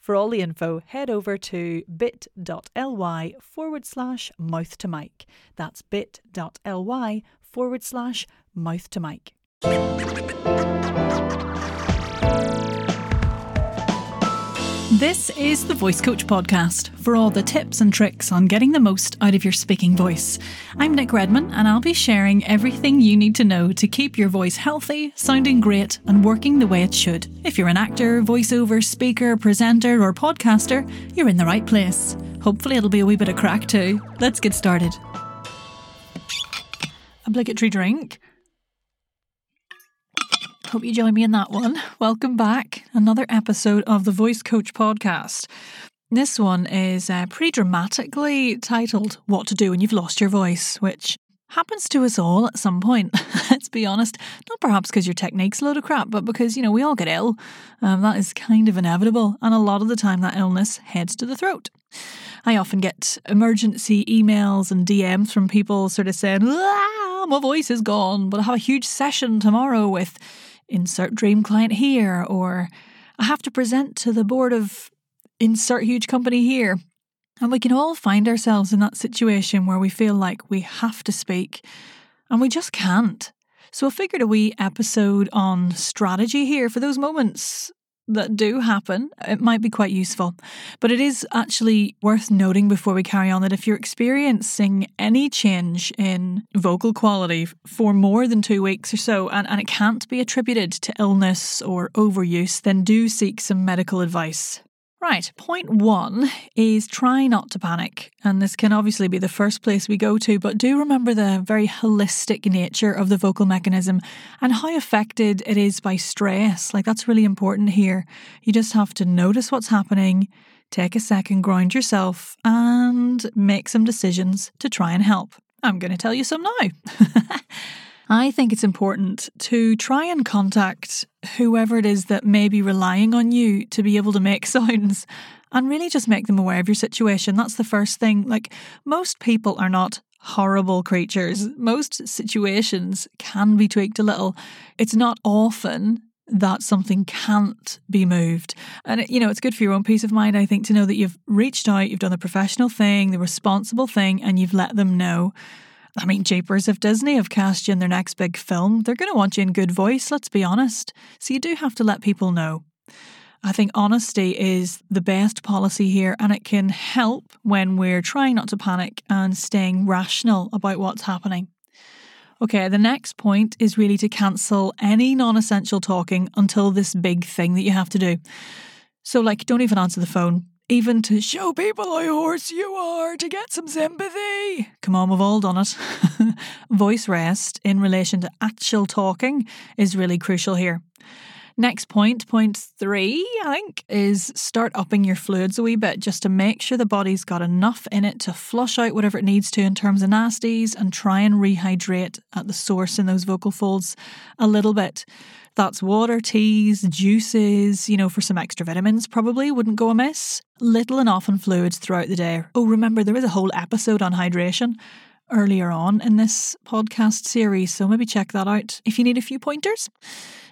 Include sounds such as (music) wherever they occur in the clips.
For all the info, head over to bit.ly forward slash mouth to mic. That's bit.ly forward slash mouth to mic. This is the Voice Coach Podcast for all the tips and tricks on getting the most out of your speaking voice. I'm Nic Redman, and I'll be sharing everything you need to know to keep your voice healthy, sounding great, and working the way it should. If you're an actor, voiceover, speaker, presenter, or podcaster, you're in the right place. Hopefully, it'll be a wee bit of crack too. Let's get started. Obligatory drink. Hope you join me in that one. Welcome back. Another episode of the Voice Coach podcast. This one is uh, pretty dramatically titled What to Do When You've Lost Your Voice, which happens to us all at some point. (laughs) Let's be honest. Not perhaps because your technique's a load of crap, but because, you know, we all get ill. Um, that is kind of inevitable. And a lot of the time, that illness heads to the throat. I often get emergency emails and DMs from people sort of saying, ah, my voice is gone, but I have a huge session tomorrow with insert dream client here, or I have to present to the board of insert huge company here. And we can all find ourselves in that situation where we feel like we have to speak and we just can't. So I figured a wee episode on strategy here for those moments that do happen, it might be quite useful. But it is actually worth noting before we carry on that if you're experiencing any change in vocal quality for more than two weeks or so, and, and it can't be attributed to illness or overuse, then do seek some medical advice. Right, point one is try not to panic. And this can obviously be the first place we go to, but do remember the very holistic nature of the vocal mechanism and how affected it is by stress. Like, that's really important here. You just have to notice what's happening, take a second, ground yourself, and make some decisions to try and help. I'm going to tell you some now. (laughs) I think it's important to try and contact whoever it is that may be relying on you to be able to make (laughs) sounds and really just make them aware of your situation. That's the first thing. Like, most people are not horrible creatures. Most situations can be tweaked a little. It's not often that something can't be moved. And, you know, it's good for your own peace of mind, I think, to know that you've reached out, you've done the professional thing, the responsible thing, and you've let them know. I mean, Japers, if Disney have cast you in their next big film, they're going to want you in good voice, let's be honest. So you do have to let people know. I think honesty is the best policy here, and it can help when we're trying not to panic and staying rational about what's happening. Okay, the next point is really to cancel any non essential talking until this big thing that you have to do. So, like, don't even answer the phone even to show people how hoarse you are to get some sympathy. Come on, we've all done it. (laughs) Voice rest in relation to actual talking is really crucial here. Next point, point three, I think, is start upping your fluids a wee bit just to make sure the body's got enough in it to flush out whatever it needs to in terms of nasties and try and rehydrate at the source in those vocal folds a little bit. That's water, teas, juices, you know, for some extra vitamins probably wouldn't go amiss. Little and often fluids throughout the day. Oh, remember, there is a whole episode on hydration earlier on in this podcast series, so maybe check that out if you need a few pointers.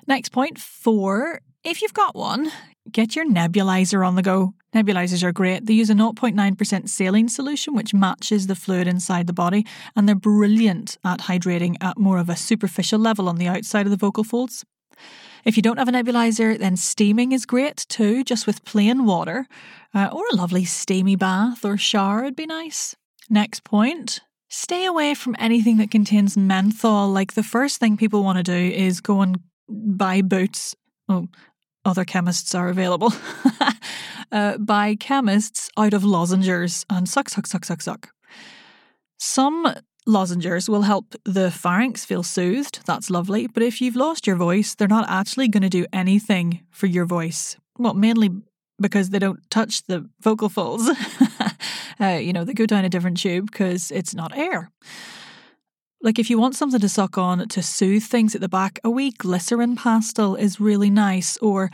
Next point four if you've got one, get your nebulizer on the go. Nebulizers are great. They use a 0.9% saline solution, which matches the fluid inside the body, and they're brilliant at hydrating at more of a superficial level on the outside of the vocal folds. If you don't have a nebulizer, then steaming is great too, just with plain water, uh, or a lovely steamy bath or shower would be nice. Next point stay away from anything that contains menthol. Like the first thing people want to do is go and buy Boots. Oh, other chemists are available. (laughs) uh, buy chemists out of lozenges and suck, suck, suck, suck, suck. Some Lozenges will help the pharynx feel soothed, that's lovely, but if you've lost your voice, they're not actually going to do anything for your voice. Well, mainly because they don't touch the vocal folds. (laughs) uh, you know, they go down a different tube because it's not air. Like if you want something to suck on to soothe things at the back, a wee glycerin pastille is really nice, or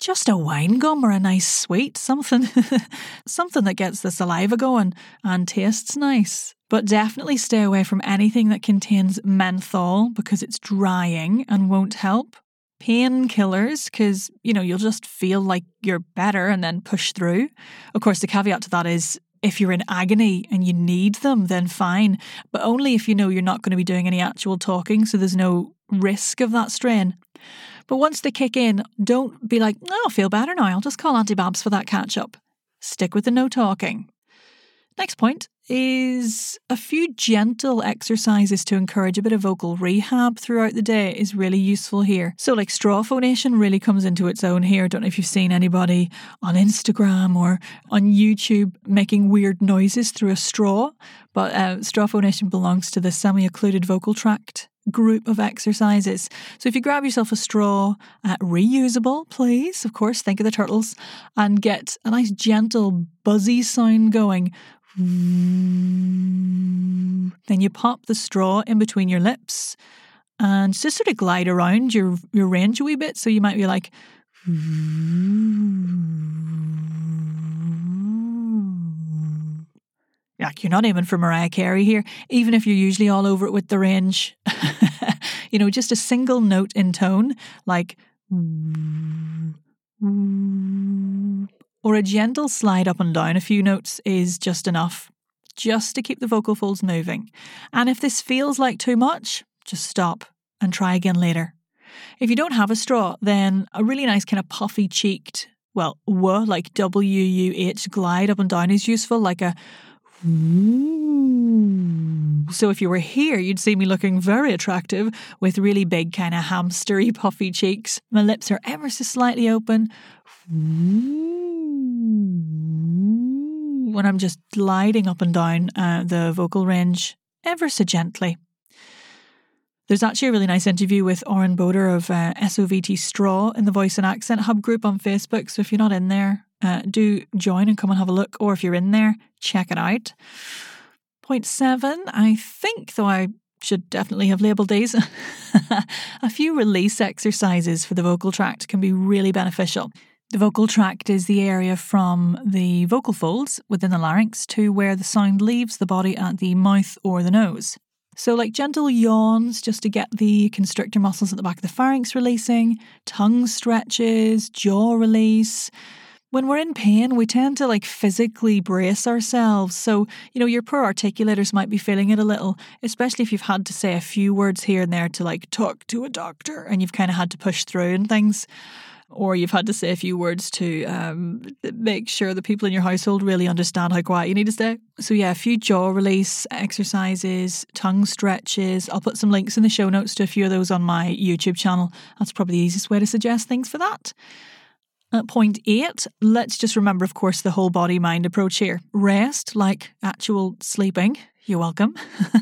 just a wine gum or a nice sweet, something (laughs) something that gets the saliva going and tastes nice. But definitely stay away from anything that contains menthol because it's drying and won't help. Painkillers, because you know, you'll just feel like you're better and then push through. Of course, the caveat to that is if you're in agony and you need them, then fine, but only if you know you're not going to be doing any actual talking, so there's no risk of that strain. But once they kick in, don't be like, oh, no, I'll feel better now. I'll just call Auntie Babs for that catch up. Stick with the no talking. Next point is a few gentle exercises to encourage a bit of vocal rehab throughout the day is really useful here. So, like straw phonation really comes into its own here. I Don't know if you've seen anybody on Instagram or on YouTube making weird noises through a straw, but uh, straw phonation belongs to the semi occluded vocal tract group of exercises. So if you grab yourself a straw, uh, reusable, please, of course, think of the turtles, and get a nice gentle buzzy sound going. Then you pop the straw in between your lips and just sort of glide around your, your range a wee bit. So you might be like, like you're not aiming for Mariah Carey here, even if you're usually all over it with the range. (laughs) you know, just a single note in tone, like or a gentle slide up and down a few notes is just enough, just to keep the vocal folds moving. And if this feels like too much, just stop and try again later. If you don't have a straw, then a really nice kind of puffy cheeked, well, w like W U H glide up and down is useful, like a so if you were here, you'd see me looking very attractive with really big, kind of hamstery, puffy cheeks. My lips are ever so slightly open. When I'm just gliding up and down uh, the vocal range ever so gently. There's actually a really nice interview with Oren Boder of uh, SOVT Straw in the Voice and Accent Hub group on Facebook. So if you're not in there, uh, do join and come and have a look. Or if you're in there, check it out. Point seven, I think, though I should definitely have labelled these, (laughs) a few release exercises for the vocal tract can be really beneficial. The vocal tract is the area from the vocal folds within the larynx to where the sound leaves the body at the mouth or the nose. So, like gentle yawns just to get the constrictor muscles at the back of the pharynx releasing, tongue stretches, jaw release. When we're in pain, we tend to like physically brace ourselves. So, you know, your poor articulators might be feeling it a little, especially if you've had to say a few words here and there to like talk to a doctor and you've kind of had to push through and things or you've had to say a few words to um, make sure the people in your household really understand how quiet you need to stay. So, yeah, a few jaw release exercises, tongue stretches. I'll put some links in the show notes to a few of those on my YouTube channel. That's probably the easiest way to suggest things for that. At point eight, let's just remember, of course, the whole body mind approach here. Rest, like actual sleeping, you're welcome.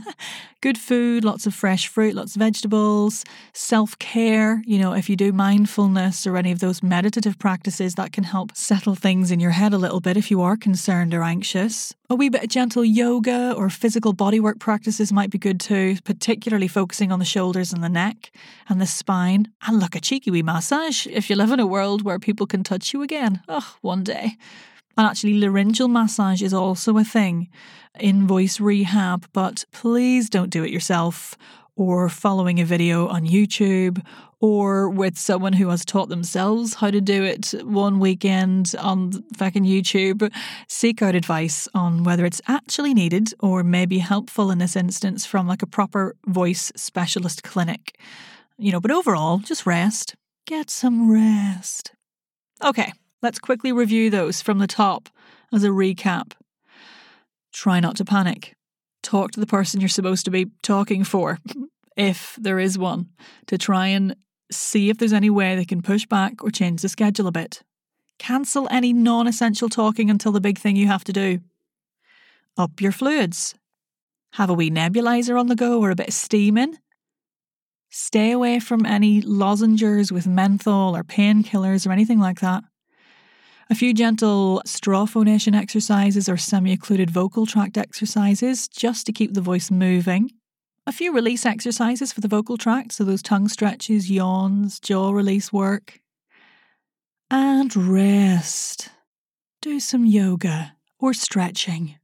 (laughs) Good food, lots of fresh fruit, lots of vegetables, self care. You know, if you do mindfulness or any of those meditative practices, that can help settle things in your head a little bit if you are concerned or anxious. A wee bit of gentle yoga or physical bodywork practices might be good too, particularly focusing on the shoulders and the neck and the spine. And look, a cheeky wee massage if you live in a world where people can touch you again. Oh, one day. And actually, laryngeal massage is also a thing in voice rehab, but please don't do it yourself or following a video on YouTube or with someone who has taught themselves how to do it one weekend on fucking YouTube. Seek out advice on whether it's actually needed or maybe helpful in this instance from like a proper voice specialist clinic. You know, but overall, just rest. Get some rest. Okay, Let's quickly review those from the top as a recap. Try not to panic. Talk to the person you're supposed to be talking for, (laughs) if there is one, to try and see if there's any way they can push back or change the schedule a bit. Cancel any non essential talking until the big thing you have to do. Up your fluids. Have a wee nebulizer on the go or a bit of steaming. Stay away from any lozenges with menthol or painkillers or anything like that. A few gentle straw phonation exercises or semi occluded vocal tract exercises just to keep the voice moving. A few release exercises for the vocal tract, so those tongue stretches, yawns, jaw release work. And rest. Do some yoga or stretching.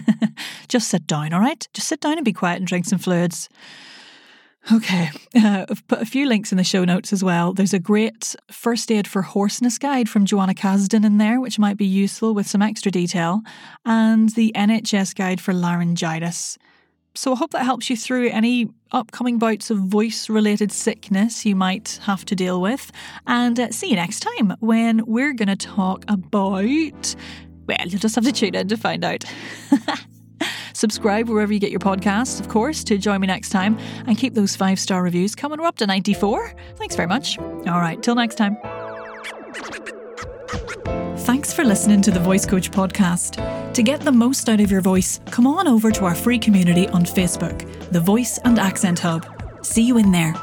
(laughs) Just sit down, all right? Just sit down and be quiet and drink some fluids. Okay, uh, I've put a few links in the show notes as well. There's a great first aid for hoarseness guide from Joanna Cazden in there, which might be useful with some extra detail, and the NHS guide for laryngitis. So I hope that helps you through any upcoming bouts of voice related sickness you might have to deal with. And uh, see you next time when we're going to talk about. Well, you'll just have to tune in to find out. (laughs) Subscribe wherever you get your podcasts, of course, to join me next time and keep those five star reviews coming. We're up to 94. Thanks very much. All right, till next time. Thanks for listening to the Voice Coach podcast. To get the most out of your voice, come on over to our free community on Facebook, the Voice and Accent Hub. See you in there.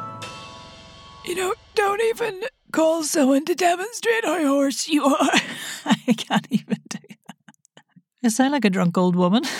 You know, don't even call someone to demonstrate how hoarse you are. (laughs) I can't even do that. I sound like a drunk old woman. (laughs)